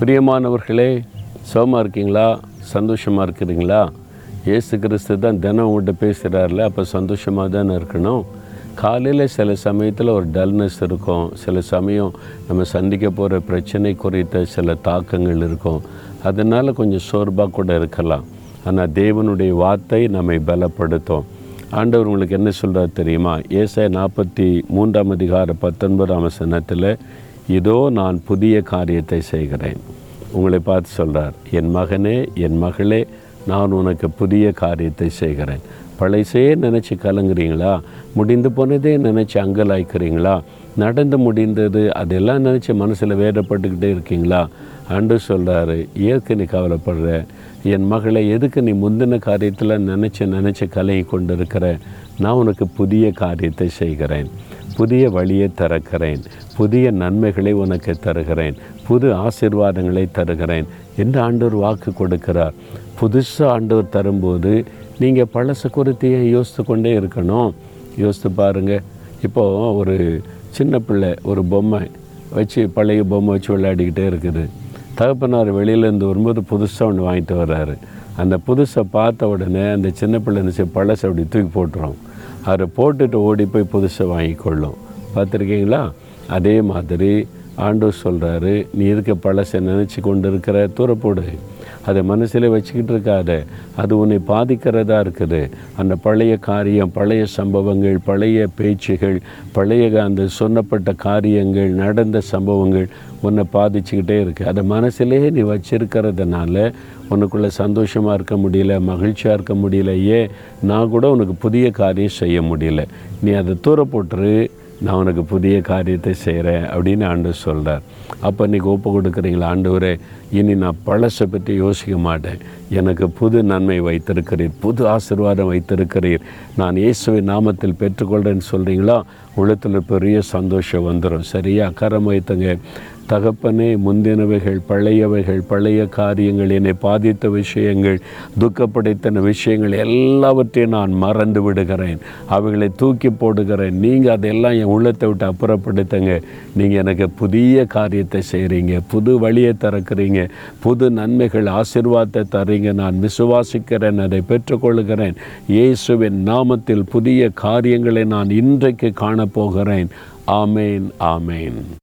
பிரியமானவர்களே சோமாக இருக்கீங்களா? சந்தோஷமாக இருக்கிறீங்களா? ஏசு கிறிஸ்து தான் தினம் உங்கள்கிட்ட பேசுகிறார்ல அப்போ சந்தோஷமாக தானே இருக்கணும்? காலையில் சில சமயத்தில் ஒரு டல்னஸ் இருக்கும். சில சமயம் நம்ம சந்திக்க போகிற பிரச்சனை குறித்த சில தாக்கங்கள் இருக்கும். அதனால் கொஞ்சம் சோர்வாக கூட இருக்கலாம். ஆனால் தேவனுடைய வார்த்தை நம்மை பலப்படுத்தும். ஆண்டவர் உங்களுக்கு என்ன சொல்கிறார் தெரியுமா? ஏசாய் நாற்பத்தி மூன்றாம் அதிகார பத்தொன்பதாம் வசனத்தில் இதோ நான் புதிய காரியத்தை செய்கிறேன். உங்களை பார்த்து சொல்கிறார் என் மகனே என் மகளே நான் உனக்கு புதிய காரியத்தை செய்கிறேன். பழைசே நினச்சி கலங்குறீங்களா? முடிந்து போனதே நினச்சி அங்கலாய்க்கிறீங்களா? நடந்து முடிந்தது அதெல்லாம் நினச்சி மனசில் வேறுபட்டுக்கிட்டே இருக்கீங்களா? அன்று சொல்கிறாரு ஏற்கனவே கவலைப்படுற என் மகளை எதுக்கு நீ முந்தின காரியத்தில் நினச்சி நினச்சி கலங்கி கொண்டு இருக்கிற நான் உனக்கு புதிய காரியத்தை செய்கிறேன். புதிய வழியை திறக்கிறேன். புதிய நன்மைகளை உனக்கு தருகிறேன். புது ஆசீர்வாதங்களை தருகிறேன் என்று ஆண்டவர் வாக்கு கொடுக்கிறார். புதுசாக ஆண்டவர் தரும்போது நீங்கள் பழச குறித்தையே யோசித்து கொண்டே இருக்கணும். யோசித்து பாருங்கள் இப்போது ஒரு சின்ன பிள்ளை ஒரு பொம்மை வச்சு பழைய பொம்மை வச்சு விளையாடிக்கிட்டே இருக்குது. தகப்பனார் வெளியிலேருந்து வரும்போது புதுசாக ஒன்று வாங்கிட்டு வர்றாரு. அந்த புதுசை பார்த்த உடனே அந்த சின்ன பிள்ளை இருந்துச்சு பழசை அப்படி தூக்கி போட்டுரும். அதை போட்டுட்டு ஓடி போய் புதுசை வாங்கிக்கொள்ளும். பார்த்துருக்கீங்களா? அதே மாதிரி ஆண்டவர் சொல்கிறாரு நீ இருக்க பழசை நினச்சி கொண்டு இருக்கிற தூரப்போடு. அதை மனசில் வச்சுக்கிட்டு இருக்காத. அது உன்னை பாதிக்கிறதா இருக்குது. அந்த பழைய காரியம் பழைய சம்பவங்கள் பழைய பேச்சுகள் பழைய அந்த சொன்னப்பட்ட காரியங்கள் நடந்த சம்பவங்கள் உன்னை பாதிச்சுக்கிட்டே இருக்குது அதை மனசிலே நீ வச்சிருக்கிறதுனால உனக்குள்ளே சந்தோஷமாக இருக்க முடியல மகிழ்ச்சியாக இருக்க முடியல ஏன் நான் கூட உனக்கு புதிய காரியம் செய்ய முடியல. நீ அதை தூர போட்டுரு நான் உனக்கு புதிய காரியத்தை செய்கிறேன் அப்படின்னு ஆண்டு சொல்கிறார் அப்போ இன்றைக்கி ஒப்பு கொடுக்குறீங்களா? ஆண்டவரே இனி நான் பழசை பற்றி யோசிக்க மாட்டேன். எனக்கு புது நன்மை வைத்திருக்கிறீர் புது ஆசீர்வாதம் வைத்திருக்கிறீர். நான் இயேசுவின் நாமத்தில் பெற்றுக்கொள்கிறேன்னு சொல்கிறீங்களா உள்ளத்தில் பெரிய சந்தோஷம் வந்துடும் சரியா? கரம் வைத்துங்க. தகப்பனே முந்தினவைகள் பழையவைகள் பழைய காரியங்கள் என்னை பாதித்த விஷயங்கள் துக்கப்படைத்தன விஷயங்கள் எல்லாவற்றையும் நான் மறந்து விடுகிறேன். அவைகளை தூக்கி போடுகிறேன். நீங்கள் அதெல்லாம் என் உள்ளத்தை விட்டு அப்புறப்படுத்துங்க. நீங்கள் எனக்கு புதிய காரியத்தை செய்கிறீங்க புது வழியை திறக்கிறீங்க. புது நன்மைகள் ஆசிர்வாதத்தை தரீங்க நான் விசுவாசிக்கிறேன் அதை பெற்றுக்கொள்கிறேன். இயேசுவின் நாமத்தில் புதிய காரியங்களை நான் இன்றைக்கு காணப்போகிறேன். ஆமேன் ஆமேன்.